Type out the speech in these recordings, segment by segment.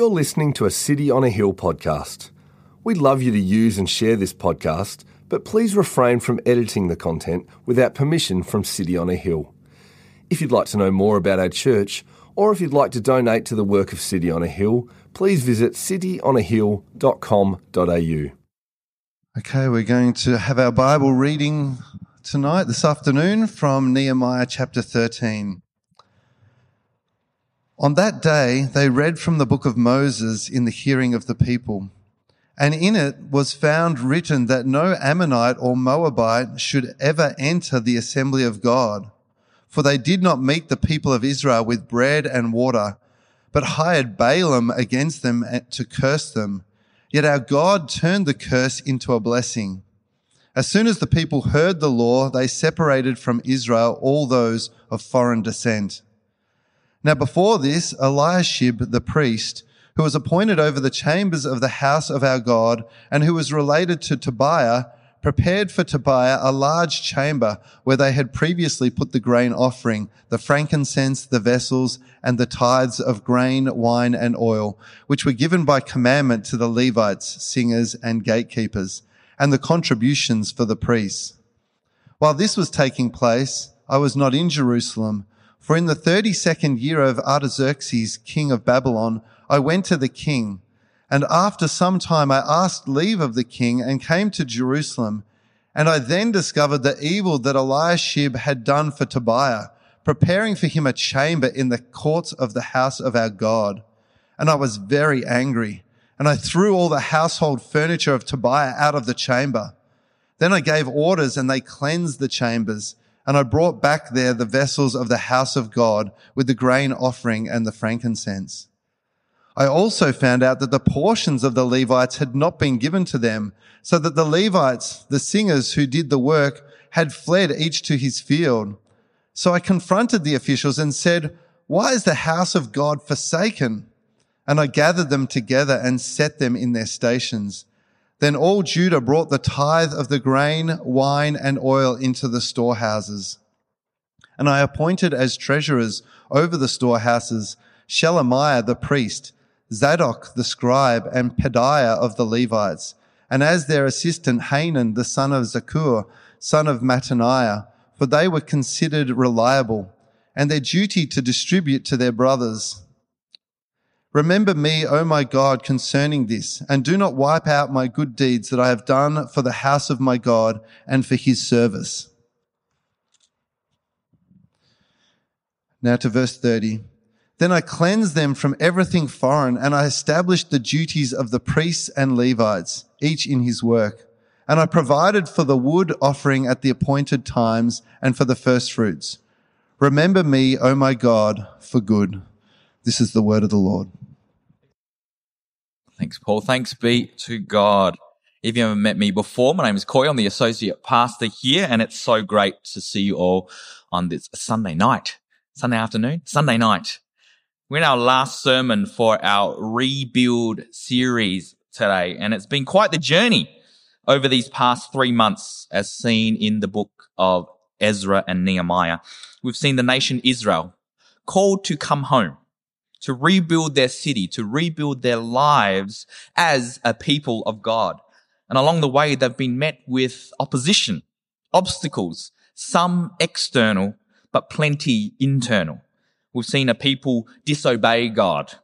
You're listening to a City on a Hill podcast. We'd love you to use and share this podcast, but please refrain from editing the content without permission from City on a Hill. If you'd like to know more about our church, or if you'd like to donate to the work of City on a Hill, please visit cityonahill.com.au. Okay, we're going to have our Bible reading tonight, this afternoon, from Nehemiah chapter 13. On that day, they read from the book of Moses in the hearing of the people. And in it was found written that no Ammonite or Moabite should ever enter the assembly of God. For they did not meet the people of Israel with bread and water, but hired Balaam against them to curse them. Yet our God turned the curse into a blessing. As soon as the people heard the law, they separated from Israel all those of foreign descent. Now before this, Eliashib the priest, who was appointed over the chambers of the house of our God and who was related to Tobiah, prepared for Tobiah a large chamber where they had previously put the grain offering, the frankincense, the vessels, and the tithes of grain, wine, and oil, which were given by commandment to the Levites, singers, and gatekeepers, and the contributions for the priests. While this was taking place, I was not in Jerusalem, for in the 32nd year of Artaxerxes, king of Babylon, I went to the king. And after some time, I asked leave of the king and came to Jerusalem. And I then discovered the evil that Eliashib had done for Tobiah, preparing for him a chamber in the courts of the house of our God. And I was very angry. And I threw all the household furniture of Tobiah out of the chamber. Then I gave orders and they cleansed the chambers and I brought back there the vessels of the house of God with the grain offering and the frankincense. I also found out that the portions of the Levites had not been given to them, so that the Levites, the singers who did the work, had fled each to his field. So I confronted the officials and said, why is the house of God forsaken? And I gathered them together and set them in their stations. Then all Judah brought the tithe of the grain, wine, and oil into the storehouses. And I appointed as treasurers over the storehouses Shelemiah the priest, Zadok the scribe, and Pedaiah of the Levites, and as their assistant Hanan the son of Zaccur, son of Mattaniah, for they were considered reliable, and their duty to distribute to their brothers. Remember me, O my God, concerning this, and do not wipe out my good deeds that I have done for the house of my God and for his service. Now to verse 30. Then I cleansed them from everything foreign, and I established the duties of the priests and Levites, each in his work. And I provided for the wood offering at the appointed times and for the first fruits. Remember me, O my God, for good. This is the word of the Lord. Thanks, Paul. Thanks be to God. If you haven't met me before, my name is Coy. I'm the associate pastor here, and it's so great to see you all on this Sunday night, Sunday afternoon, Sunday night. We're in our last sermon for our rebuild series today, and it's been quite the journey over these past three months, as seen in the book of Ezra and Nehemiah. We've seen the nation Israel called to come home to rebuild their city, to rebuild their lives as a people of God. And along the way, they've been met with opposition, obstacles, some external, but plenty internal. We've seen a people disobey God,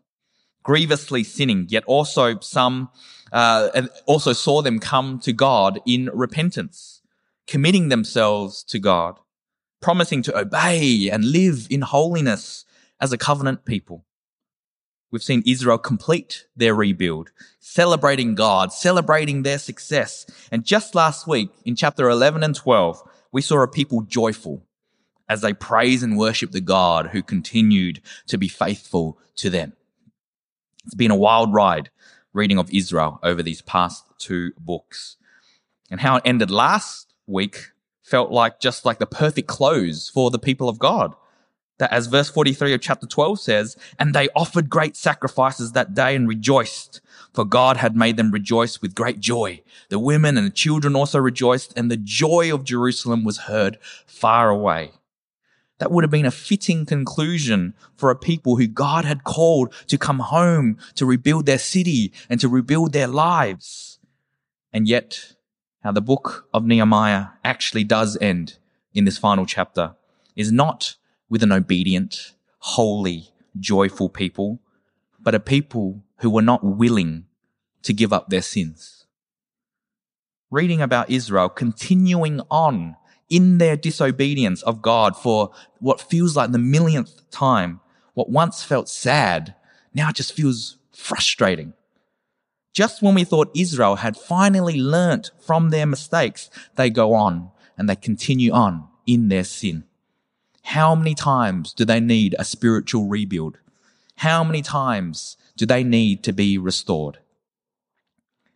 grievously sinning, yet also some, uh, also saw them come to God in repentance, committing themselves to God, promising to obey and live in holiness as a covenant people. We've seen Israel complete their rebuild, celebrating God, celebrating their success. And just last week in chapter 11 and 12, we saw a people joyful as they praise and worship the God who continued to be faithful to them. It's been a wild ride reading of Israel over these past two books. And how it ended last week felt like just like the perfect close for the people of God that as verse 43 of chapter 12 says, and they offered great sacrifices that day and rejoiced, for God had made them rejoice with great joy. The women and the children also rejoiced, and the joy of Jerusalem was heard far away. That would have been a fitting conclusion for a people who God had called to come home to rebuild their city and to rebuild their lives. And yet, how the book of Nehemiah actually does end in this final chapter is not with an obedient, holy, joyful people, but a people who were not willing to give up their sins. Reading about Israel continuing on in their disobedience of God for what feels like the millionth time, what once felt sad, now just feels frustrating. Just when we thought Israel had finally learnt from their mistakes, they go on and they continue on in their sin. How many times do they need a spiritual rebuild? How many times do they need to be restored?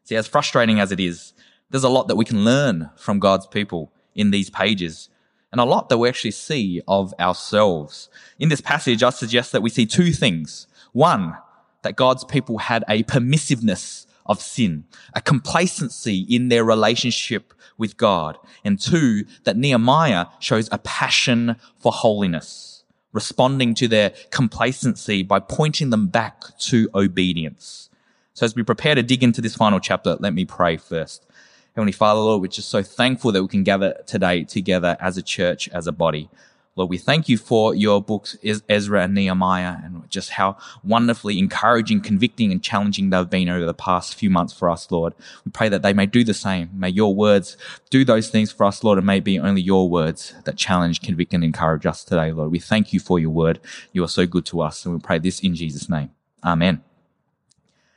See, as frustrating as it is, there's a lot that we can learn from God's people in these pages and a lot that we actually see of ourselves. In this passage, I suggest that we see two things. One, that God's people had a permissiveness of sin, a complacency in their relationship with God. And two, that Nehemiah shows a passion for holiness, responding to their complacency by pointing them back to obedience. So as we prepare to dig into this final chapter, let me pray first. Heavenly Father, Lord, we're just so thankful that we can gather today together as a church, as a body. Lord, we thank you for your books, Ezra and Nehemiah, and just how wonderfully encouraging, convicting, and challenging they've been over the past few months for us, Lord. We pray that they may do the same. May your words do those things for us, Lord, and may it be only your words that challenge, convict, and encourage us today, Lord. We thank you for your word. You are so good to us, and we pray this in Jesus' name. Amen.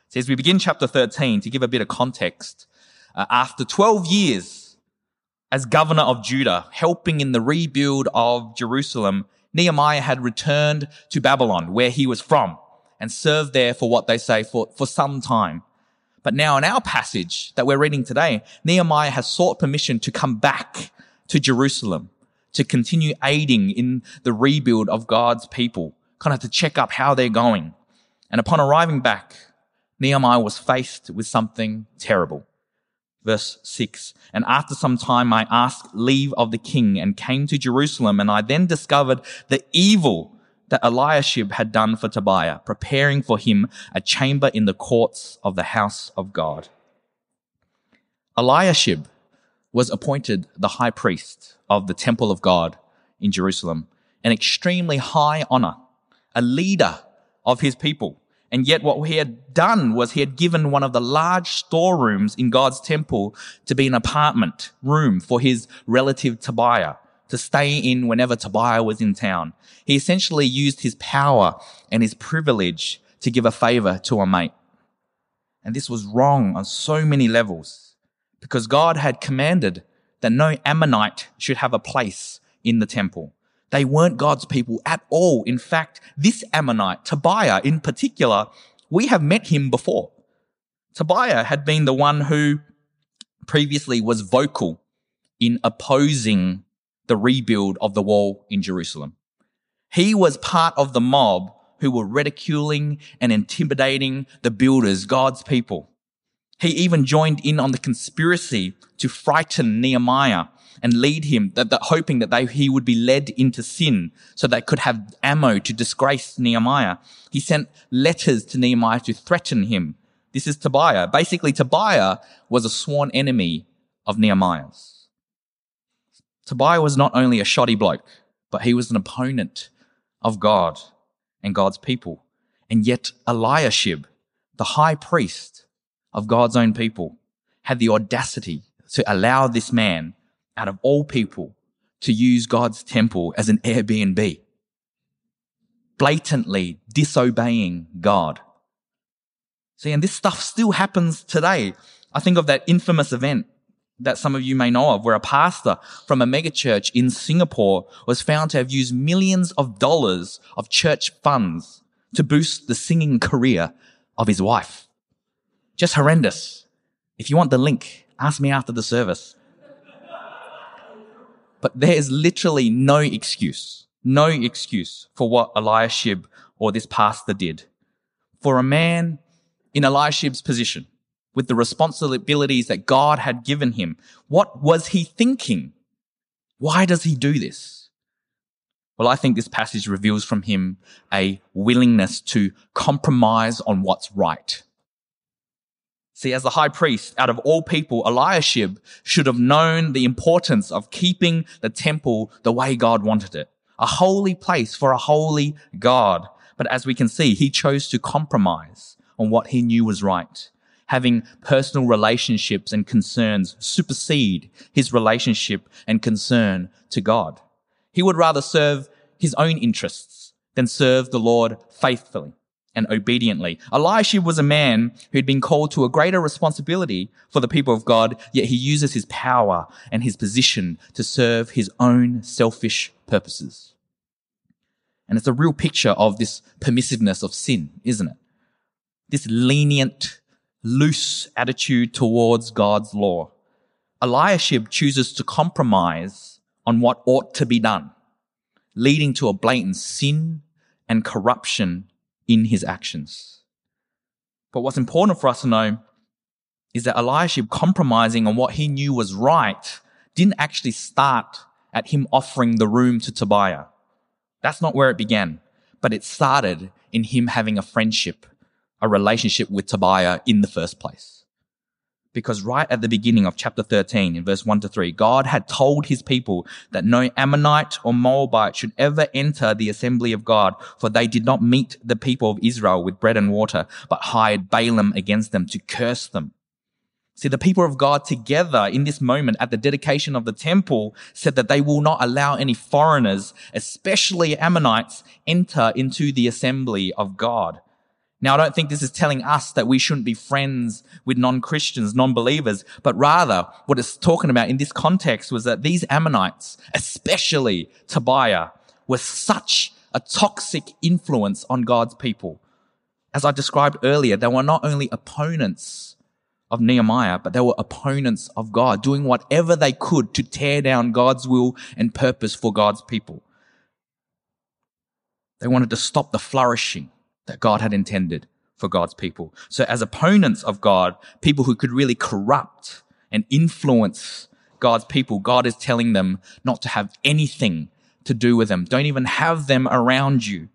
So as we begin chapter 13, to give a bit of context, uh, after 12 years as governor of Judah, helping in the rebuild of Jerusalem, Nehemiah had returned to Babylon, where he was from, and served there for what they say for, for some time. But now in our passage that we're reading today, Nehemiah has sought permission to come back to Jerusalem to continue aiding in the rebuild of God's people, kind of to check up how they're going. And upon arriving back, Nehemiah was faced with something terrible. Verse 6. And after some time, I asked leave of the king and came to Jerusalem. And I then discovered the evil that Eliashib had done for Tobiah, preparing for him a chamber in the courts of the house of God. Eliashib was appointed the high priest of the temple of God in Jerusalem, an extremely high honor, a leader of his people. And yet what he had done was he had given one of the large storerooms in God's temple to be an apartment room for his relative Tobiah to stay in whenever Tobiah was in town. He essentially used his power and his privilege to give a favor to a mate. And this was wrong on so many levels because God had commanded that no Ammonite should have a place in the temple. They weren't God's people at all. In fact, this Ammonite, Tobiah in particular, we have met him before. Tobiah had been the one who previously was vocal in opposing the rebuild of the wall in Jerusalem. He was part of the mob who were ridiculing and intimidating the builders, God's people. He even joined in on the conspiracy to frighten Nehemiah and lead him, that, that hoping that they, he would be led into sin so they could have ammo to disgrace Nehemiah. He sent letters to Nehemiah to threaten him. This is Tobiah. Basically, Tobiah was a sworn enemy of Nehemiah's. Tobiah was not only a shoddy bloke, but he was an opponent of God and God's people. And yet Eliashib, the high priest of God's own people, had the audacity to allow this man out of all people to use God's temple as an Airbnb, blatantly disobeying God. See, and this stuff still happens today. I think of that infamous event that some of you may know of, where a pastor from a megachurch in Singapore was found to have used millions of dollars of church funds to boost the singing career of his wife. Just horrendous. If you want the link, ask me after the service. But there is literally no excuse, no excuse for what Eliashib or this pastor did. For a man in Eliashib's position, with the responsibilities that God had given him, what was he thinking? Why does he do this? Well, I think this passage reveals from him a willingness to compromise on what's right. See, as the high priest, out of all people, Eliashib should have known the importance of keeping the temple the way God wanted it. A holy place for a holy God. But as we can see, he chose to compromise on what he knew was right. Having personal relationships and concerns supersede his relationship and concern to God. He would rather serve his own interests than serve the Lord faithfully and obediently. Elisha was a man who had been called to a greater responsibility for the people of God, yet he uses his power and his position to serve his own selfish purposes. And it's a real picture of this permissiveness of sin, isn't it? This lenient, loose attitude towards God's law. Eliashib chooses to compromise on what ought to be done, leading to a blatant sin and corruption in his actions. But what's important for us to know is that Eliashib compromising on what he knew was right didn't actually start at him offering the room to Tobiah. That's not where it began, but it started in him having a friendship, a relationship with Tobiah in the first place. Because right at the beginning of chapter 13 in verse 1 to 3, God had told his people that no Ammonite or Moabite should ever enter the assembly of God, for they did not meet the people of Israel with bread and water, but hired Balaam against them to curse them. See, the people of God together in this moment at the dedication of the temple said that they will not allow any foreigners, especially Ammonites, enter into the assembly of God. Now, I don't think this is telling us that we shouldn't be friends with non-Christians, non-believers, but rather what it's talking about in this context was that these Ammonites, especially Tobiah, were such a toxic influence on God's people. As I described earlier, they were not only opponents of Nehemiah, but they were opponents of God, doing whatever they could to tear down God's will and purpose for God's people. They wanted to stop the flourishing that God had intended for God's people. So as opponents of God, people who could really corrupt and influence God's people, God is telling them not to have anything to do with them. Don't even have them around you.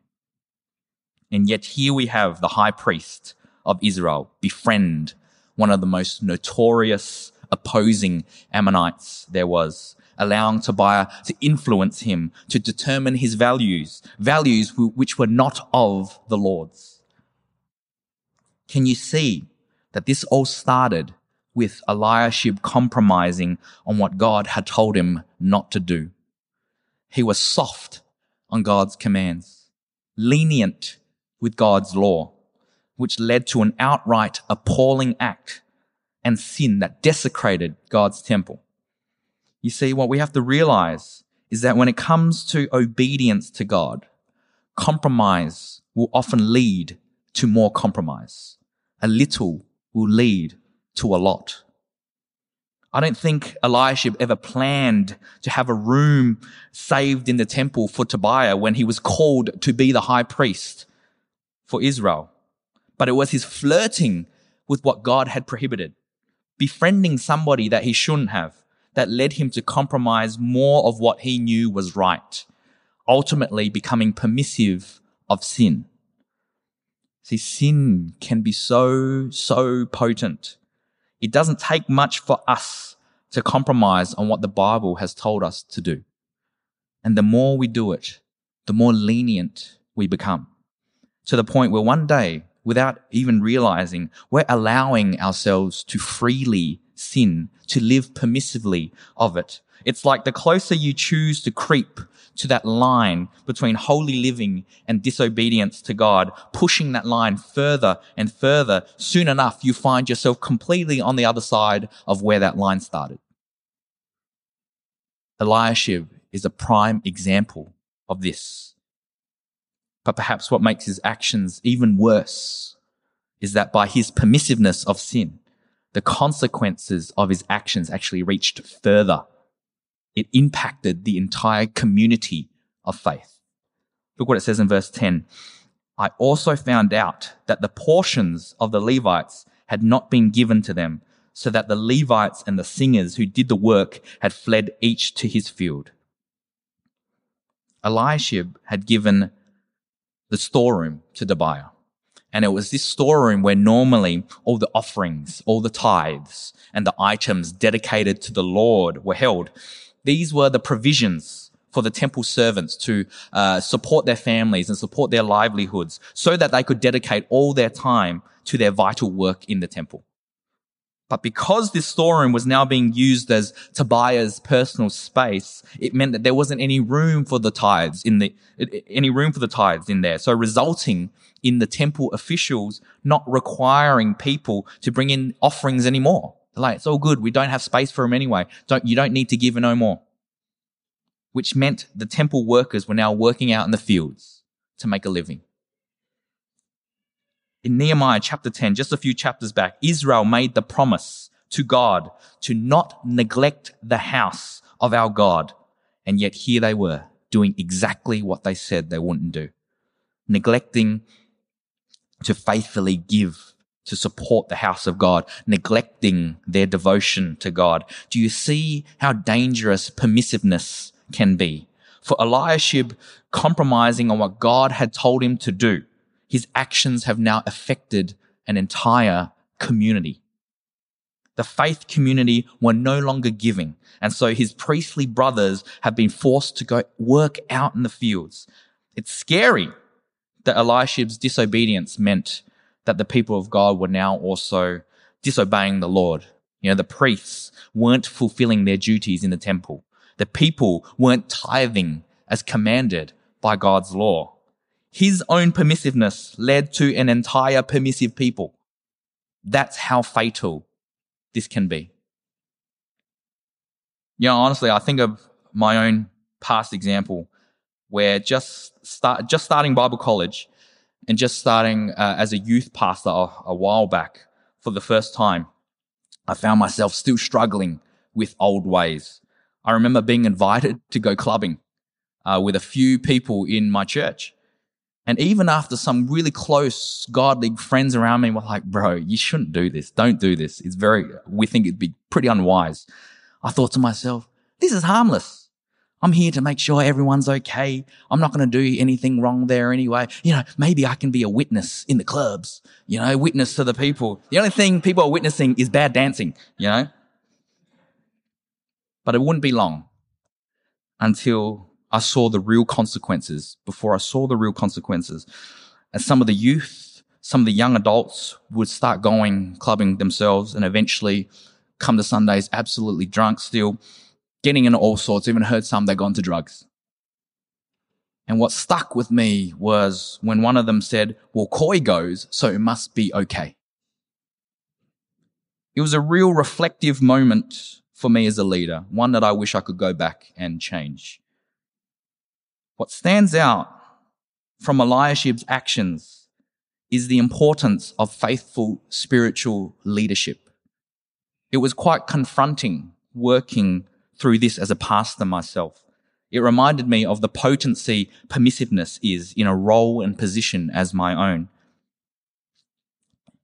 And yet here we have the high priest of Israel befriend one of the most notorious opposing Ammonites there was allowing Tobiah to influence him, to determine his values, values which were not of the Lord's. Can you see that this all started with Eliashib compromising on what God had told him not to do? He was soft on God's commands, lenient with God's law, which led to an outright appalling act and sin that desecrated God's temple. You see, what we have to realize is that when it comes to obedience to God, compromise will often lead to more compromise. A little will lead to a lot. I don't think Eliashib ever planned to have a room saved in the temple for Tobiah when he was called to be the high priest for Israel. But it was his flirting with what God had prohibited, befriending somebody that he shouldn't have, that led him to compromise more of what he knew was right, ultimately becoming permissive of sin. See, sin can be so, so potent. It doesn't take much for us to compromise on what the Bible has told us to do. And the more we do it, the more lenient we become to the point where one day, without even realizing, we're allowing ourselves to freely sin, to live permissively of it. It's like the closer you choose to creep to that line between holy living and disobedience to God, pushing that line further and further, soon enough you find yourself completely on the other side of where that line started. Eliashib is a prime example of this. But perhaps what makes his actions even worse is that by his permissiveness of sin, the consequences of his actions actually reached further. It impacted the entire community of faith. Look what it says in verse 10. I also found out that the portions of the Levites had not been given to them, so that the Levites and the singers who did the work had fled each to his field. Eliashib had given the storeroom to Tobiah. And it was this storeroom where normally all the offerings, all the tithes, and the items dedicated to the Lord were held. These were the provisions for the temple servants to uh, support their families and support their livelihoods so that they could dedicate all their time to their vital work in the temple. But because this storeroom was now being used as Tobiah's personal space, it meant that there wasn't any room for the tithes in the, any room for the tithes in there. So resulting in the temple officials not requiring people to bring in offerings anymore. like, it's all good. We don't have space for them anyway. Don't, you don't need to give no more. Which meant the temple workers were now working out in the fields to make a living in Nehemiah chapter 10, just a few chapters back, Israel made the promise to God to not neglect the house of our God. And yet here they were doing exactly what they said they wouldn't do. Neglecting to faithfully give to support the house of God, neglecting their devotion to God. Do you see how dangerous permissiveness can be? For Eliashib compromising on what God had told him to do his actions have now affected an entire community. The faith community were no longer giving. And so his priestly brothers have been forced to go work out in the fields. It's scary that Eliashib's disobedience meant that the people of God were now also disobeying the Lord. You know, the priests weren't fulfilling their duties in the temple. The people weren't tithing as commanded by God's law. His own permissiveness led to an entire permissive people. That's how fatal this can be. You know, honestly, I think of my own past example where just start, just starting Bible college and just starting uh, as a youth pastor a, a while back for the first time, I found myself still struggling with old ways. I remember being invited to go clubbing uh, with a few people in my church. And even after some really close godly friends around me were like, bro, you shouldn't do this. Don't do this. It's very, we think it'd be pretty unwise. I thought to myself, this is harmless. I'm here to make sure everyone's okay. I'm not going to do anything wrong there anyway. You know, maybe I can be a witness in the clubs, you know, witness to the people. The only thing people are witnessing is bad dancing, you know. But it wouldn't be long until I saw the real consequences before I saw the real consequences. And some of the youth, some of the young adults would start going clubbing themselves and eventually come to Sundays absolutely drunk still, getting into all sorts, even heard some they'd gone to drugs. And what stuck with me was when one of them said, well, Coy goes, so it must be okay. It was a real reflective moment for me as a leader, one that I wish I could go back and change. What stands out from Eliashib's actions is the importance of faithful spiritual leadership. It was quite confronting working through this as a pastor myself. It reminded me of the potency permissiveness is in a role and position as my own.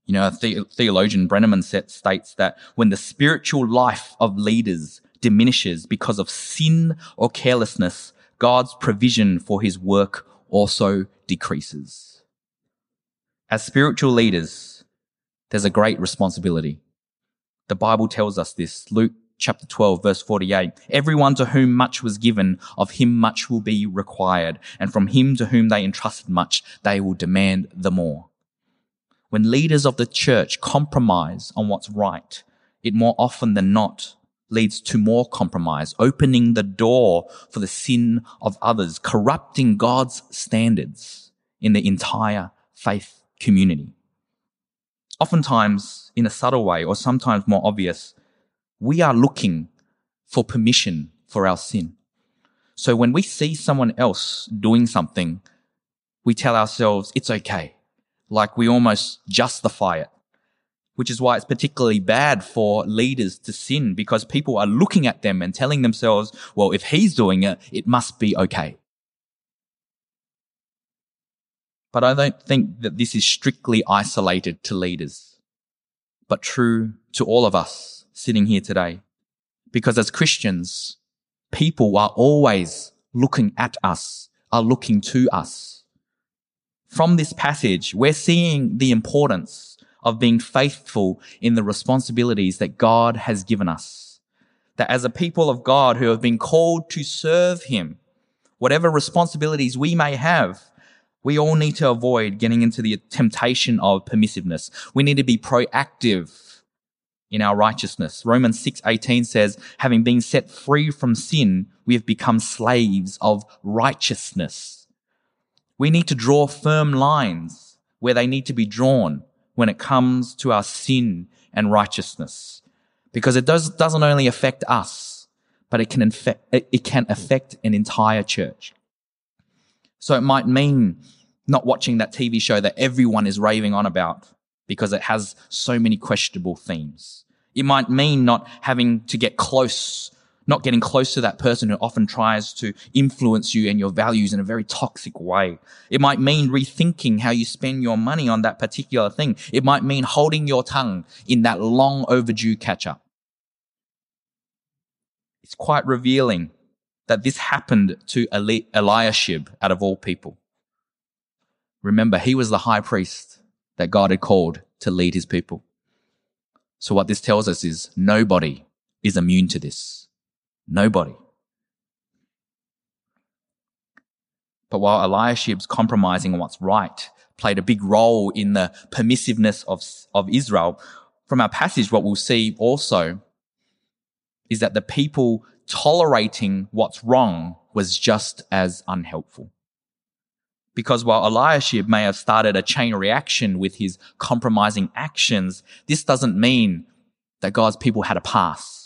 You know, the- theologian Breneman states that when the spiritual life of leaders diminishes because of sin or carelessness, God's provision for his work also decreases. As spiritual leaders, there's a great responsibility. The Bible tells us this. Luke chapter 12 verse 48. Everyone to whom much was given, of him much will be required. And from him to whom they entrusted much, they will demand the more. When leaders of the church compromise on what's right, it more often than not leads to more compromise, opening the door for the sin of others, corrupting God's standards in the entire faith community. Oftentimes, in a subtle way, or sometimes more obvious, we are looking for permission for our sin. So when we see someone else doing something, we tell ourselves it's okay. Like we almost justify it which is why it's particularly bad for leaders to sin because people are looking at them and telling themselves, well, if he's doing it, it must be okay. But I don't think that this is strictly isolated to leaders, but true to all of us sitting here today. Because as Christians, people are always looking at us are looking to us. From this passage, we're seeing the importance of being faithful in the responsibilities that God has given us. That as a people of God who have been called to serve Him, whatever responsibilities we may have, we all need to avoid getting into the temptation of permissiveness. We need to be proactive in our righteousness. Romans 6:18 says, having been set free from sin, we have become slaves of righteousness. We need to draw firm lines where they need to be drawn when it comes to our sin and righteousness. Because it does, doesn't only affect us, but it can, infect, it can affect an entire church. So it might mean not watching that TV show that everyone is raving on about because it has so many questionable themes. It might mean not having to get close, not getting close to that person who often tries to influence you and your values in a very toxic way. It might mean rethinking how you spend your money on that particular thing. It might mean holding your tongue in that long overdue catch up. It's quite revealing that this happened to Eliashib out of all people. Remember, he was the high priest that God had called to lead his people. So what this tells us is nobody is immune to this. Nobody. But while Eliashib's compromising on what's right played a big role in the permissiveness of, of Israel, from our passage, what we'll see also is that the people tolerating what's wrong was just as unhelpful. Because while Eliashib may have started a chain reaction with his compromising actions, this doesn't mean that God's people had a pass.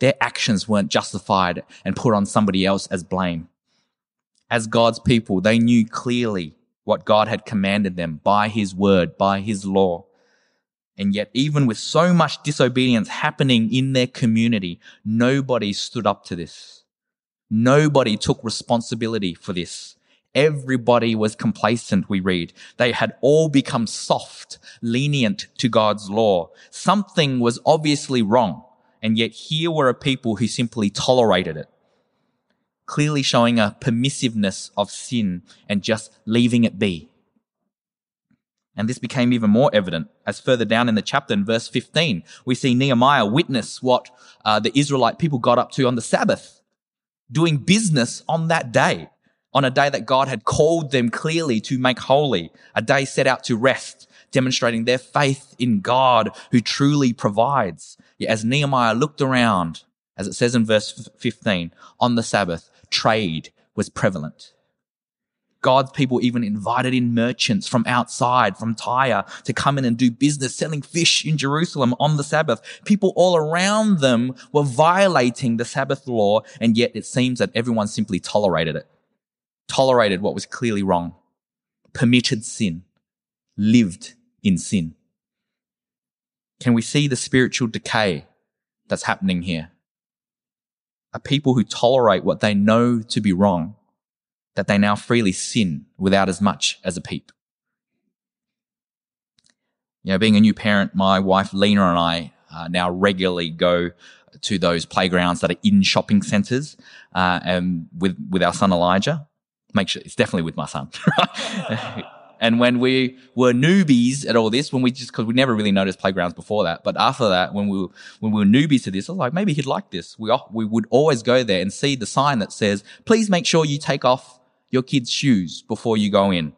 Their actions weren't justified and put on somebody else as blame. As God's people, they knew clearly what God had commanded them by his word, by his law. And yet, even with so much disobedience happening in their community, nobody stood up to this. Nobody took responsibility for this. Everybody was complacent, we read. They had all become soft, lenient to God's law. Something was obviously wrong. And yet here were a people who simply tolerated it. Clearly showing a permissiveness of sin and just leaving it be. And this became even more evident as further down in the chapter in verse 15, we see Nehemiah witness what uh, the Israelite people got up to on the Sabbath, doing business on that day on a day that God had called them clearly to make holy, a day set out to rest, demonstrating their faith in God who truly provides. As Nehemiah looked around, as it says in verse 15, on the Sabbath, trade was prevalent. God's people even invited in merchants from outside, from Tyre, to come in and do business selling fish in Jerusalem on the Sabbath. People all around them were violating the Sabbath law, and yet it seems that everyone simply tolerated it tolerated what was clearly wrong, permitted sin, lived in sin. Can we see the spiritual decay that's happening here? A people who tolerate what they know to be wrong, that they now freely sin without as much as a peep. You know, being a new parent, my wife Lena and I uh, now regularly go to those playgrounds that are in shopping centres, uh, and with with our son Elijah make sure it's definitely with my son. and when we were newbies at all this, when we just because we never really noticed playgrounds before that, but after that, when we were, when we were newbies to this, I was like, maybe he'd like this. We we would always go there and see the sign that says, "Please make sure you take off your kids' shoes before you go in."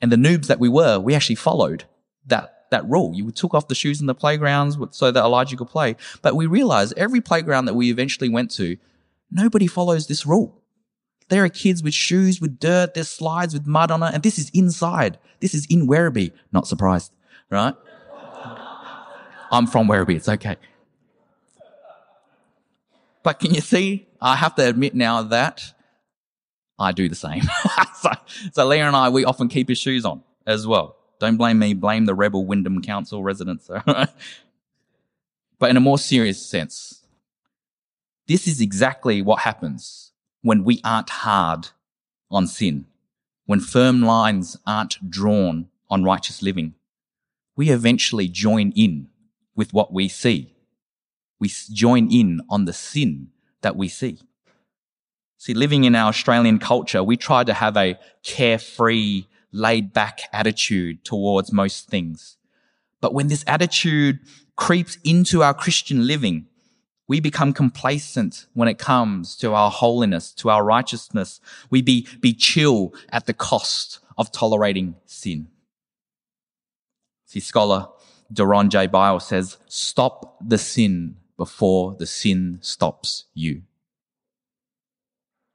And the noobs that we were, we actually followed that that rule. You took off the shoes in the playgrounds so that Elijah could play. But we realized every playground that we eventually went to, nobody follows this rule. There are kids with shoes with dirt, there's slides with mud on it, and this is inside. This is in Werribee. Not surprised, right? I'm from Werribee, it's okay. But can you see? I have to admit now that I do the same. so, so Leah and I, we often keep his shoes on as well. Don't blame me, blame the rebel Wyndham Council residents. but in a more serious sense, this is exactly what happens when we aren't hard on sin, when firm lines aren't drawn on righteous living, we eventually join in with what we see. We join in on the sin that we see. See, living in our Australian culture, we try to have a carefree, laid back attitude towards most things. But when this attitude creeps into our Christian living, we become complacent when it comes to our holiness, to our righteousness. We be, be chill at the cost of tolerating sin. See, scholar Doron J. Bile says, stop the sin before the sin stops you.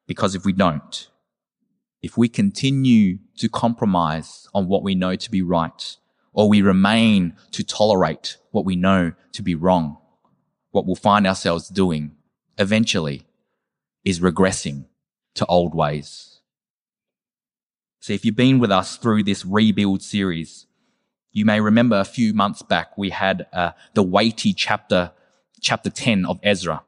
Because if we don't, if we continue to compromise on what we know to be right, or we remain to tolerate what we know to be wrong, what we'll find ourselves doing eventually is regressing to old ways. See, if you've been with us through this rebuild series, you may remember a few months back we had uh, the weighty chapter, chapter 10 of Ezra,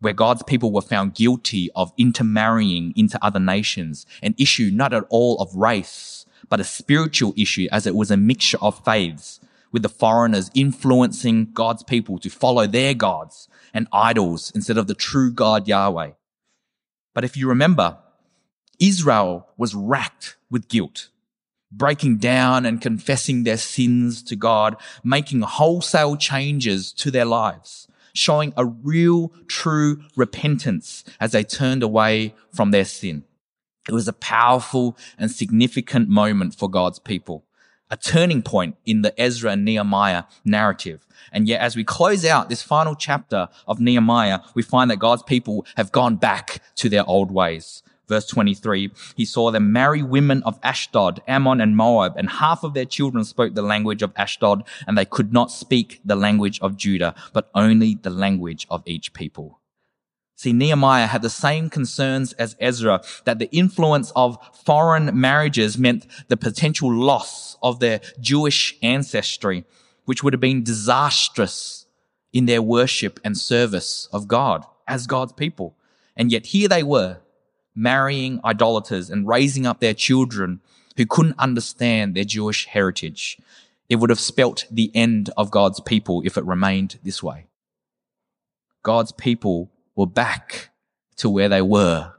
where God's people were found guilty of intermarrying into other nations, an issue not at all of race, but a spiritual issue as it was a mixture of faiths with the foreigners influencing God's people to follow their gods and idols instead of the true God Yahweh. But if you remember, Israel was racked with guilt, breaking down and confessing their sins to God, making wholesale changes to their lives, showing a real, true repentance as they turned away from their sin. It was a powerful and significant moment for God's people a turning point in the Ezra and Nehemiah narrative. And yet, as we close out this final chapter of Nehemiah, we find that God's people have gone back to their old ways. Verse 23, he saw them marry women of Ashdod, Ammon, and Moab, and half of their children spoke the language of Ashdod, and they could not speak the language of Judah, but only the language of each people. See, Nehemiah had the same concerns as Ezra that the influence of foreign marriages meant the potential loss of their Jewish ancestry, which would have been disastrous in their worship and service of God as God's people. And yet here they were marrying idolaters and raising up their children who couldn't understand their Jewish heritage. It would have spelt the end of God's people if it remained this way. God's people were back to where they were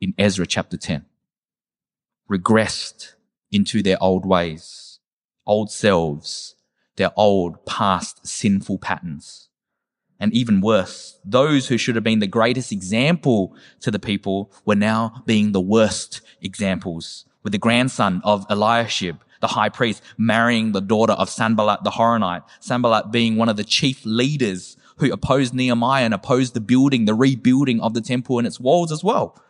in Ezra chapter 10. Regressed into their old ways, old selves, their old past sinful patterns. And even worse, those who should have been the greatest example to the people were now being the worst examples with the grandson of Eliashib, the high priest, marrying the daughter of Sanballat the Horonite, Sanballat being one of the chief leaders who opposed Nehemiah and opposed the building, the rebuilding of the temple and its walls as well.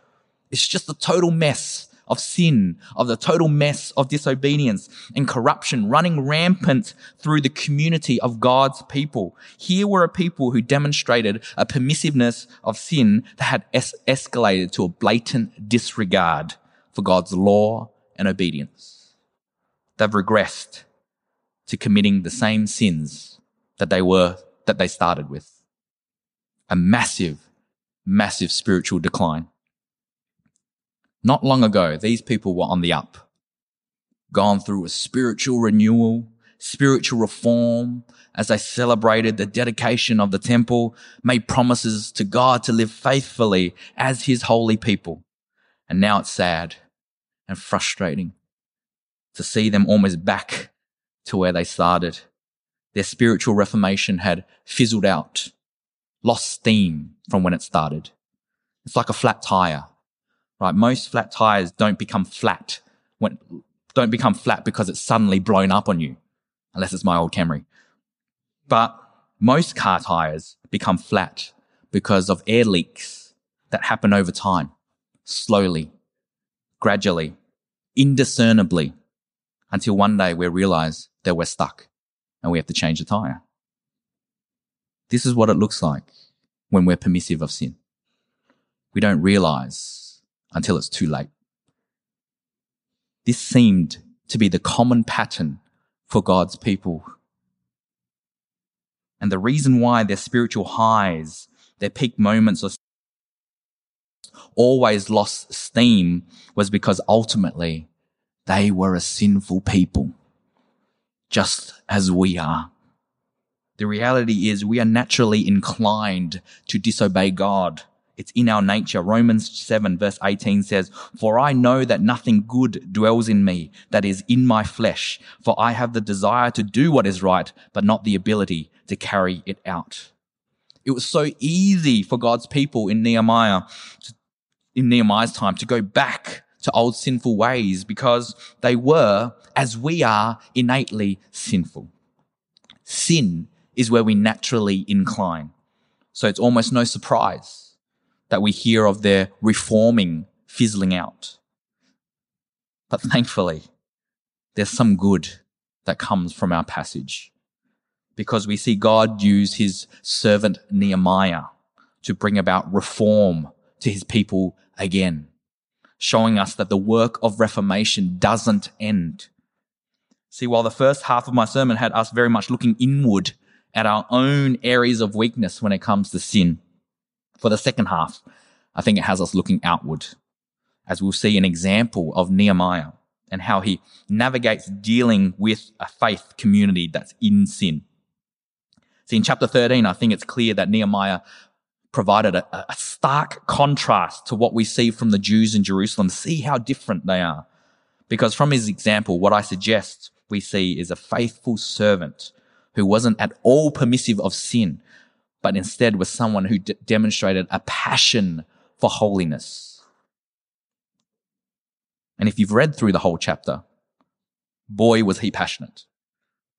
It's just a total mess of sin, of the total mess of disobedience and corruption running rampant through the community of God's people. Here were a people who demonstrated a permissiveness of sin that had es- escalated to a blatant disregard for God's law and obedience. They've regressed to committing the same sins that they were that they started with. A massive, massive spiritual decline. Not long ago, these people were on the up, gone through a spiritual renewal, spiritual reform as they celebrated the dedication of the temple, made promises to God to live faithfully as his holy people. And now it's sad and frustrating to see them almost back to where they started their spiritual reformation had fizzled out, lost steam from when it started. It's like a flat tire, right? Most flat tires don't become flat when, don't become flat because it's suddenly blown up on you, unless it's my old Camry. But most car tires become flat because of air leaks that happen over time, slowly, gradually, indiscernibly, until one day we realize that we're stuck and we have to change the tire. This is what it looks like when we're permissive of sin. We don't realize until it's too late. This seemed to be the common pattern for God's people. And the reason why their spiritual highs, their peak moments of always lost steam was because ultimately they were a sinful people just as we are. The reality is we are naturally inclined to disobey God It's in our nature. Romans 7 verse 18 says, For I know that nothing good dwells in me that is in my flesh, for I have the desire to do what is right, but not the ability to carry it out. It was so easy for God's people in Nehemiah, in Nehemiah's time, to go back to old sinful ways because they were, as we are, innately sinful. Sin is where we naturally incline. So it's almost no surprise that we hear of their reforming fizzling out. But thankfully, there's some good that comes from our passage because we see God use his servant Nehemiah to bring about reform to his people again, showing us that the work of reformation doesn't end. See, while the first half of my sermon had us very much looking inward at our own areas of weakness when it comes to sin, for the second half, I think it has us looking outward as we'll see an example of Nehemiah and how he navigates dealing with a faith community that's in sin. See, in chapter 13, I think it's clear that Nehemiah provided a, a, stark contrast to what we see from the Jews in Jerusalem. See how different they are. Because from his example, what I suggest we see is a faithful servant who wasn't at all permissive of sin, but instead was someone who d- demonstrated a passion for holiness. And if you've read through the whole chapter, boy, was he passionate,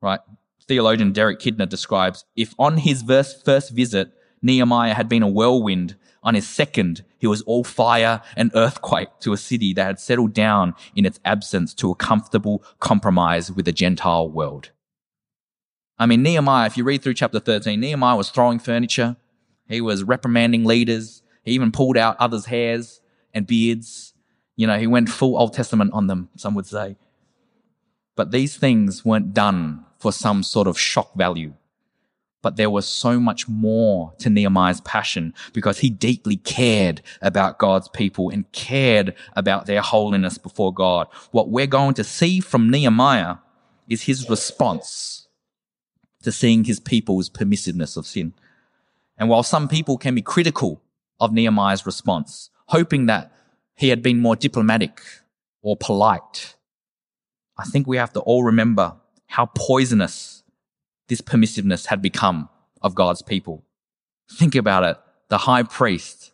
right? Theologian Derek Kidner describes if on his first visit, Nehemiah had been a whirlwind, on his second, he was all fire and earthquake to a city that had settled down in its absence to a comfortable compromise with the Gentile world. I mean, Nehemiah, if you read through chapter 13, Nehemiah was throwing furniture. He was reprimanding leaders. He even pulled out others' hairs and beards. You know, he went full Old Testament on them, some would say. But these things weren't done for some sort of shock value. But there was so much more to Nehemiah's passion because he deeply cared about God's people and cared about their holiness before God. What we're going to see from Nehemiah is his response to seeing his people's permissiveness of sin. And while some people can be critical of Nehemiah's response, hoping that he had been more diplomatic or polite, I think we have to all remember how poisonous this permissiveness had become of God's people. Think about it. The high priest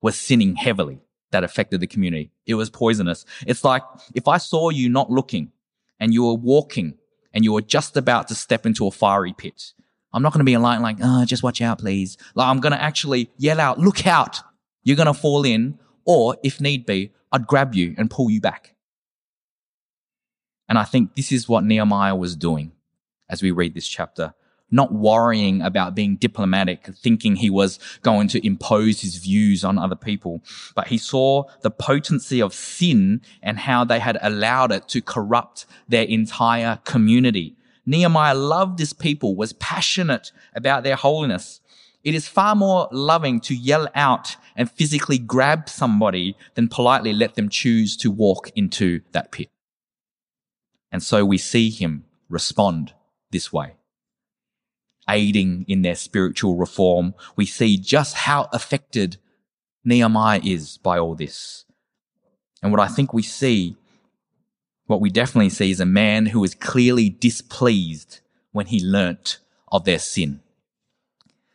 was sinning heavily that affected the community. It was poisonous. It's like if I saw you not looking and you were walking and you were just about to step into a fiery pit. I'm not going to be line like, oh, just watch out, please. Like, I'm going to actually yell out, look out. You're going to fall in. Or if need be, I'd grab you and pull you back. And I think this is what Nehemiah was doing as we read this chapter not worrying about being diplomatic, thinking he was going to impose his views on other people. But he saw the potency of sin and how they had allowed it to corrupt their entire community. Nehemiah loved his people, was passionate about their holiness. It is far more loving to yell out and physically grab somebody than politely let them choose to walk into that pit. And so we see him respond this way aiding in their spiritual reform, we see just how affected Nehemiah is by all this. And what I think we see, what we definitely see is a man who was clearly displeased when he learnt of their sin.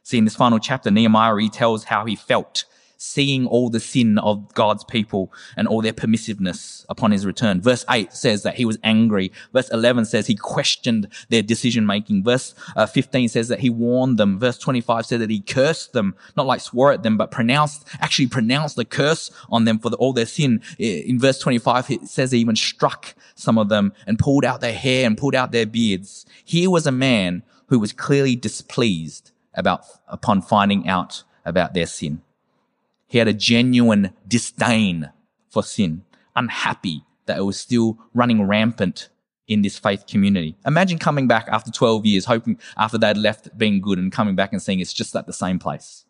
See, in this final chapter, Nehemiah retells how he felt seeing all the sin of God's people and all their permissiveness upon his return. Verse 8 says that he was angry. Verse 11 says he questioned their decision making. Verse uh, 15 says that he warned them. Verse 25 said that he cursed them, not like swore at them, but pronounced, actually pronounced the curse on them for the, all their sin. In verse 25, it says he even struck some of them and pulled out their hair and pulled out their beards. Here was a man who was clearly displeased about, upon finding out about their sin. He had a genuine disdain for sin, unhappy that it was still running rampant in this faith community. Imagine coming back after 12 years, hoping after they'd left being good and coming back and seeing it's just at the same place.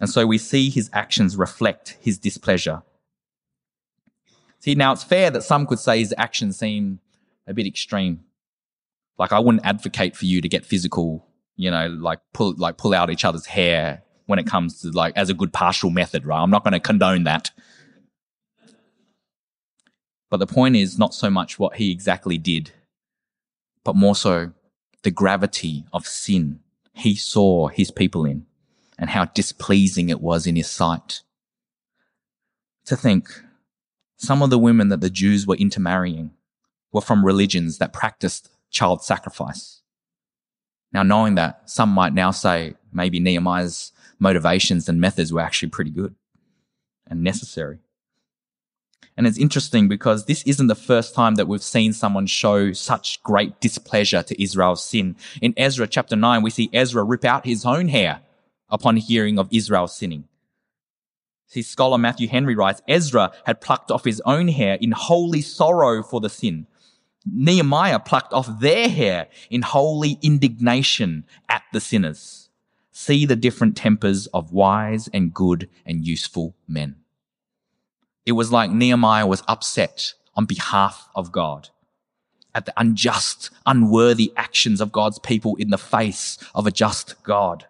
And so we see his actions reflect his displeasure. See, now it's fair that some could say his actions seem a bit extreme. Like I wouldn't advocate for you to get physical, you know, like pull, like pull out each other's hair when it comes to like as a good partial method, right? I'm not going to condone that. But the point is not so much what he exactly did, but more so the gravity of sin he saw his people in and how displeasing it was in his sight. To think some of the women that the Jews were intermarrying were from religions that practiced child sacrifice. Now, knowing that, some might now say maybe Nehemiah's motivations and methods were actually pretty good and necessary. And it's interesting because this isn't the first time that we've seen someone show such great displeasure to Israel's sin. In Ezra chapter 9, we see Ezra rip out his own hair upon hearing of Israel sinning. See, scholar Matthew Henry writes, Ezra had plucked off his own hair in holy sorrow for the sin. Nehemiah plucked off their hair in holy indignation at the sinners. See the different tempers of wise and good and useful men. It was like Nehemiah was upset on behalf of God at the unjust, unworthy actions of God's people in the face of a just God.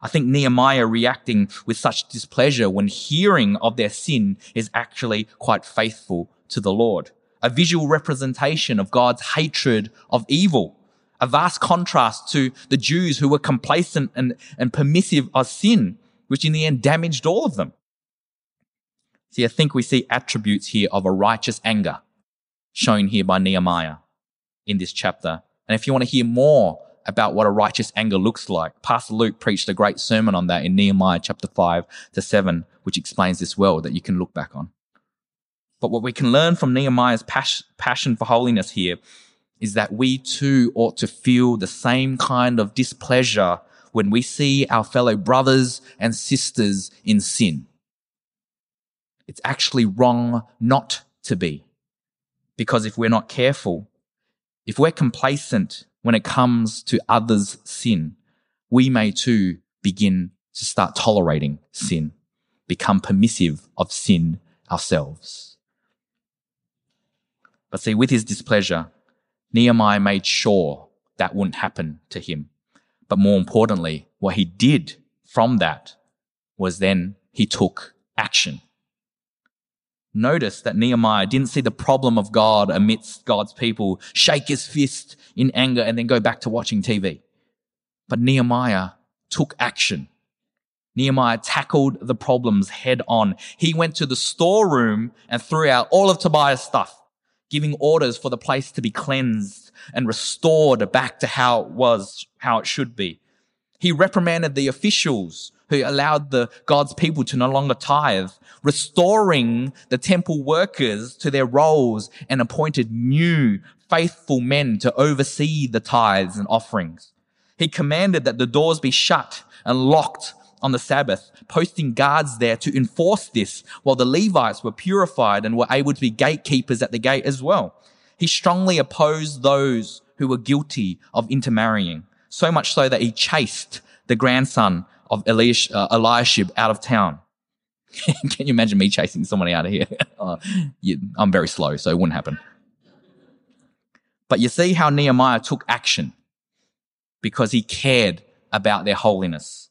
I think Nehemiah reacting with such displeasure when hearing of their sin is actually quite faithful to the Lord. A visual representation of God's hatred of evil. A vast contrast to the Jews who were complacent and, and permissive of sin, which in the end damaged all of them. See, I think we see attributes here of a righteous anger shown here by Nehemiah in this chapter. And if you want to hear more about what a righteous anger looks like, Pastor Luke preached a great sermon on that in Nehemiah chapter 5 to 7, which explains this well that you can look back on. But what we can learn from Nehemiah's pas- passion for holiness here is that we too ought to feel the same kind of displeasure when we see our fellow brothers and sisters in sin. It's actually wrong not to be. Because if we're not careful, if we're complacent when it comes to others' sin, we may too begin to start tolerating sin, become permissive of sin ourselves. But see, with his displeasure, Nehemiah made sure that wouldn't happen to him. But more importantly, what he did from that was then he took action notice that Nehemiah didn't see the problem of God amidst God's people, shake his fist in anger and then go back to watching TV. But Nehemiah took action. Nehemiah tackled the problems head on. He went to the storeroom and threw out all of Tobiah's stuff, giving orders for the place to be cleansed and restored back to how it was, how it should be. He reprimanded the officials who allowed the God's people to no longer tithe, restoring the temple workers to their roles and appointed new faithful men to oversee the tithes and offerings. He commanded that the doors be shut and locked on the Sabbath, posting guards there to enforce this while the Levites were purified and were able to be gatekeepers at the gate as well. He strongly opposed those who were guilty of intermarrying, so much so that he chased the grandson of Eliash, uh, Eliashib out of town. Can you imagine me chasing somebody out of here? uh, you, I'm very slow, so it wouldn't happen. But you see how Nehemiah took action because he cared about their holiness.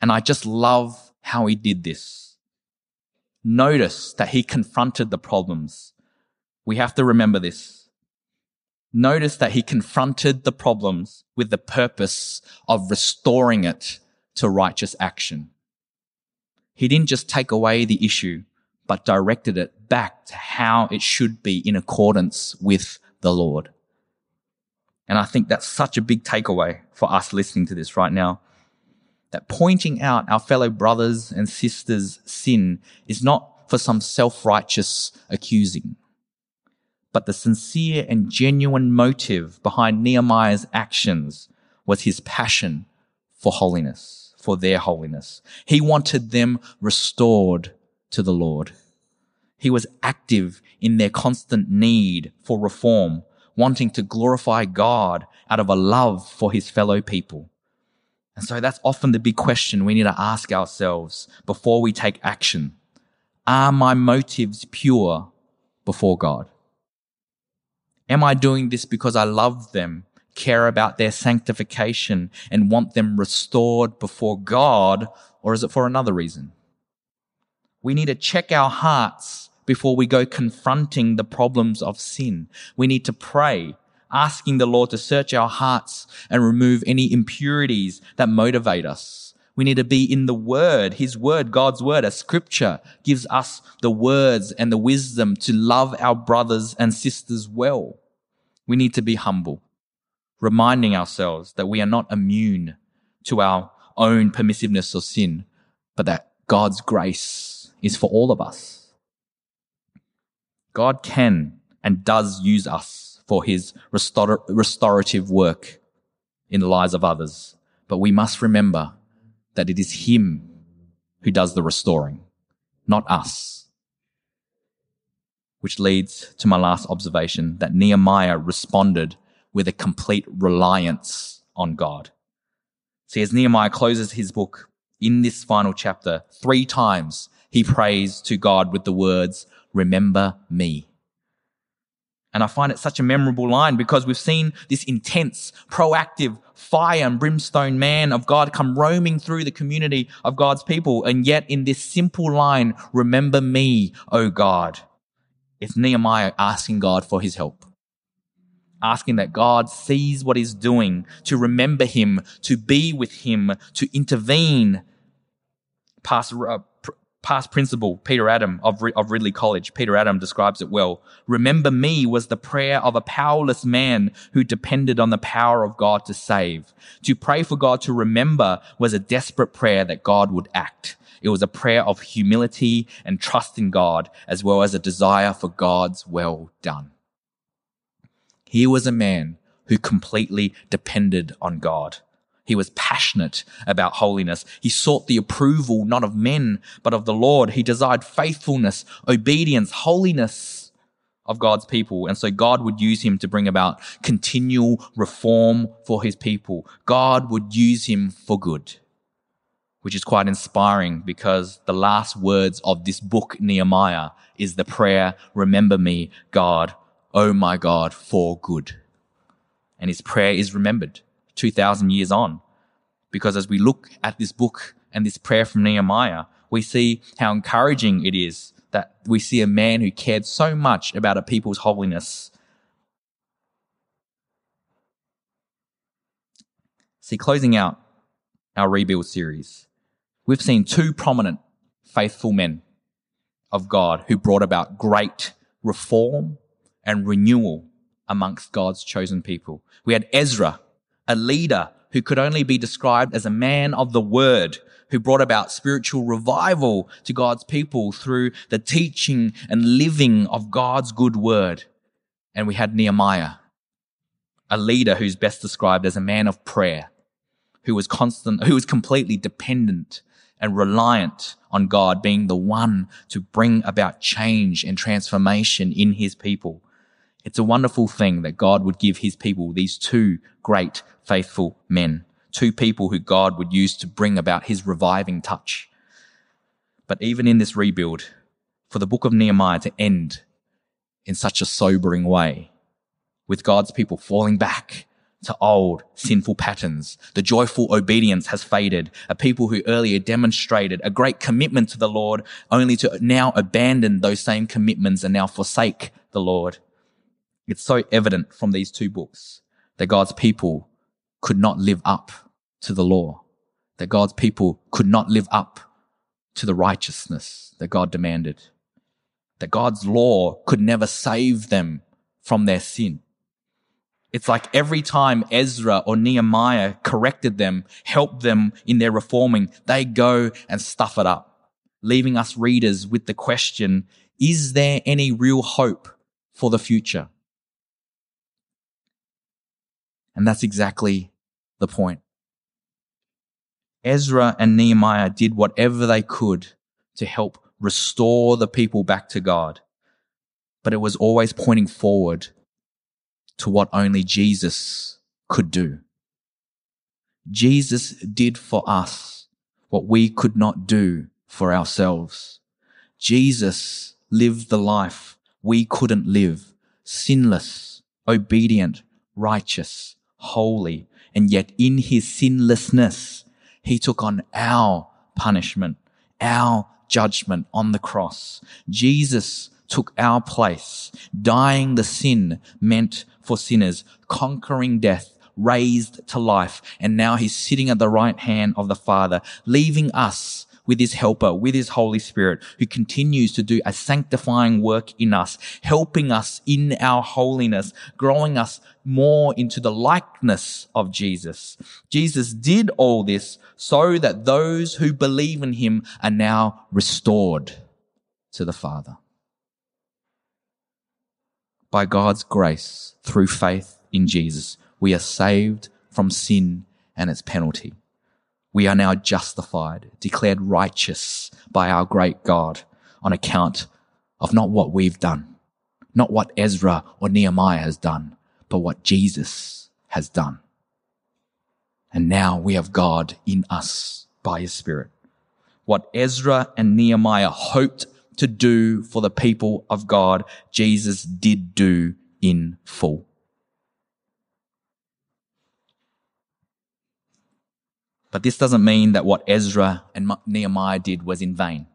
And I just love how he did this. Notice that he confronted the problems. We have to remember this. Notice that he confronted the problems with the purpose of restoring it to righteous action. He didn't just take away the issue, but directed it back to how it should be in accordance with the Lord. And I think that's such a big takeaway for us listening to this right now. That pointing out our fellow brothers and sisters' sin is not for some self-righteous accusing, but the sincere and genuine motive behind Nehemiah's actions was his passion for holiness for their holiness. He wanted them restored to the Lord. He was active in their constant need for reform, wanting to glorify God out of a love for his fellow people. And so that's often the big question we need to ask ourselves before we take action. Are my motives pure before God? Am I doing this because I love them, care about their sanctification and want them restored before God, or is it for another reason? We need to check our hearts before we go confronting the problems of sin. We need to pray, asking the Lord to search our hearts and remove any impurities that motivate us. We need to be in the word, his word, God's word, as scripture gives us the words and the wisdom to love our brothers and sisters well. We need to be humble, reminding ourselves that we are not immune to our own permissiveness or sin, but that God's grace is for all of us. God can and does use us for his restor- restorative work in the lives of others. But we must remember that it is him who does the restoring, not us. Which leads to my last observation that Nehemiah responded with a complete reliance on God. See, as Nehemiah closes his book in this final chapter, three times he prays to God with the words, remember me. And I find it such a memorable line because we've seen this intense, proactive, fire and brimstone man of God come roaming through the community of God's people. And yet in this simple line, remember me, O God. It's Nehemiah asking God for his help. Asking that God sees what he's doing, to remember him, to be with him, to intervene. Pastor, past principal, Peter Adam of, of Ridley College, Peter Adam describes it well. Remember me was the prayer of a powerless man who depended on the power of God to save. To pray for God to remember was a desperate prayer that God would act. It was a prayer of humility and trust in God, as well as a desire for God's well done. Here was a man who completely depended on God. He was passionate about holiness. He sought the approval not of men, but of the Lord. He desired faithfulness, obedience, holiness of God's people. And so God would use him to bring about continual reform for his people. God would use him for good, which is quite inspiring because the last words of this book, Nehemiah, is the prayer, remember me, God, oh my God, for good. And his prayer is remembered. 2,000 years on. Because as we look at this book and this prayer from Nehemiah, we see how encouraging it is that we see a man who cared so much about a people's holiness. See, closing out our rebuild series, we've seen two prominent faithful men of God who brought about great reform and renewal amongst God's chosen people. We had Ezra, a leader who could only be described as a man of the word who brought about spiritual revival to God's people through the teaching and living of God's good word. And we had Nehemiah, a leader who's best described as a man of prayer, who was constant, who was completely dependent and reliant on God being the one to bring about change and transformation in his people. It's a wonderful thing that God would give his people these two great faithful men, two people who God would use to bring about his reviving touch. But even in this rebuild, for the book of Nehemiah to end in such a sobering way, with God's people falling back to old sinful patterns. The joyful obedience has faded. A people who earlier demonstrated a great commitment to the Lord only to now abandon those same commitments and now forsake the Lord. It's so evident from these two books that God's people could not live up to the law, that God's people could not live up to the righteousness that God demanded, that God's law could never save them from their sin. It's like every time Ezra or Nehemiah corrected them, helped them in their reforming, they go and stuff it up, leaving us readers with the question, is there any real hope for the future? And that's exactly the point. Ezra and Nehemiah did whatever they could to help restore the people back to God. But it was always pointing forward to what only Jesus could do. Jesus did for us what we could not do for ourselves. Jesus lived the life we couldn't live, sinless, obedient, righteous, holy, and yet in his sinlessness, he took on our punishment, our judgment on the cross. Jesus took our place, dying the sin meant for sinners, conquering death, raised to life, and now he's sitting at the right hand of the Father, leaving us with his helper, with his Holy Spirit, who continues to do a sanctifying work in us, helping us in our holiness, growing us more into the likeness of Jesus. Jesus did all this so that those who believe in him are now restored to the Father. By God's grace, through faith in Jesus, we are saved from sin and its penalty. We are now justified, declared righteous by our great God on account of not what we've done, not what Ezra or Nehemiah has done, but what Jesus has done. And now we have God in us by his spirit. What Ezra and Nehemiah hoped to do for the people of God, Jesus did do in full. But this doesn't mean that what Ezra and Nehemiah did was in vain.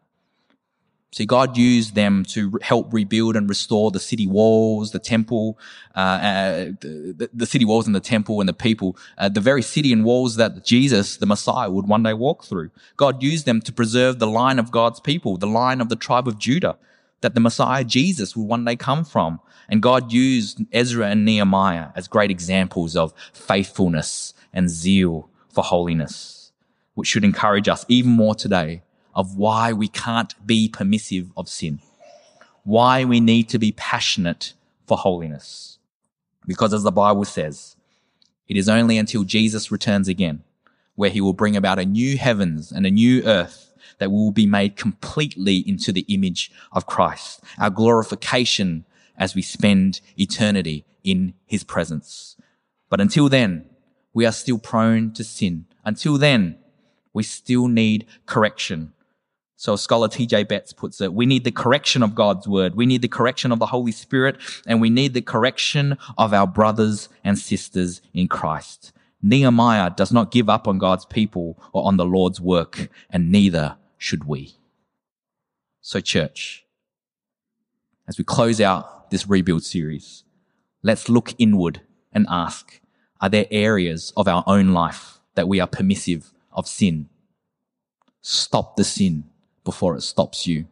See, God used them to help rebuild and restore the city walls, the temple, uh, uh, the, the, city walls and the temple and the people, uh, the very city and walls that Jesus, the Messiah, would one day walk through. God used them to preserve the line of God's people, the line of the tribe of Judah, that the Messiah, Jesus, would one day come from. And God used Ezra and Nehemiah as great examples of faithfulness and zeal for holiness, which should encourage us even more today of why we can't be permissive of sin, why we need to be passionate for holiness. Because as the Bible says, it is only until Jesus returns again where he will bring about a new heavens and a new earth that will be made completely into the image of Christ, our glorification as we spend eternity in his presence. But until then, we are still prone to sin. Until then, we still need correction. So scholar TJ Betts puts it, we need the correction of God's word. We need the correction of the Holy Spirit and we need the correction of our brothers and sisters in Christ. Nehemiah does not give up on God's people or on the Lord's work and neither should we. So church, as we close out this rebuild series, let's look inward and ask, are there areas of our own life that we are permissive of sin? Stop the sin before it stops you.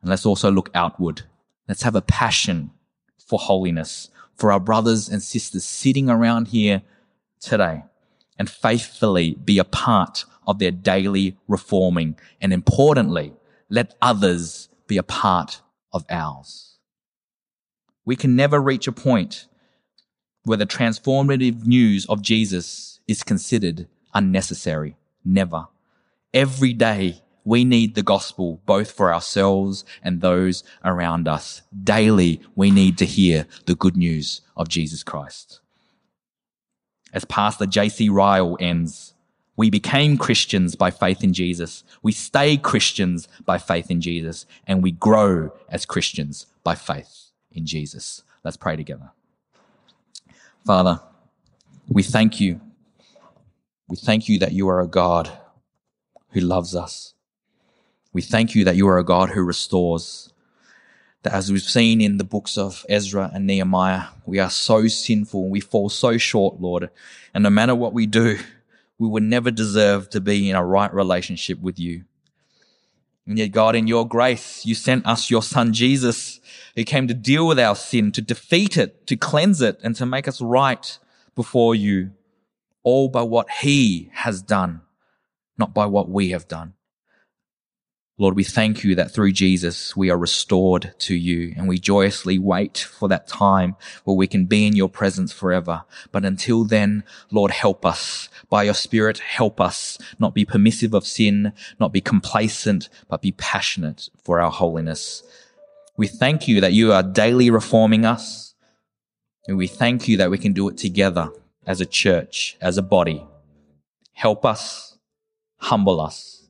And let's also look outward. Let's have a passion for holiness for our brothers and sisters sitting around here today and faithfully be a part of their daily reforming. And importantly, let others be a part of ours. We can never reach a point where the transformative news of Jesus is considered unnecessary. Never. Every day we need the gospel both for ourselves and those around us. Daily we need to hear the good news of Jesus Christ. As Pastor J.C. Ryle ends, we became Christians by faith in Jesus. We stay Christians by faith in Jesus and we grow as Christians by faith in Jesus. Let's pray together. Father, we thank you. We thank you that you are a God who loves us. We thank you that you are a God who restores. That as we've seen in the books of Ezra and Nehemiah, we are so sinful. We fall so short, Lord. And no matter what we do, we would never deserve to be in a right relationship with you. And yet, God, in your grace, you sent us your son Jesus he came to deal with our sin, to defeat it, to cleanse it, and to make us right before you, all by what he has done, not by what we have done. Lord, we thank you that through Jesus we are restored to you and we joyously wait for that time where we can be in your presence forever. But until then, Lord, help us. By your spirit, help us not be permissive of sin, not be complacent, but be passionate for our holiness. We thank you that you are daily reforming us. And we thank you that we can do it together as a church, as a body. Help us, humble us,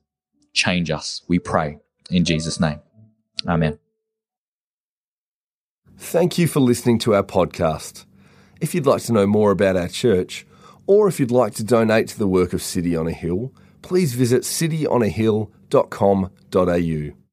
change us, we pray in Jesus' name. Amen. Thank you for listening to our podcast. If you'd like to know more about our church, or if you'd like to donate to the work of City on a Hill, please visit cityonahill.com.au.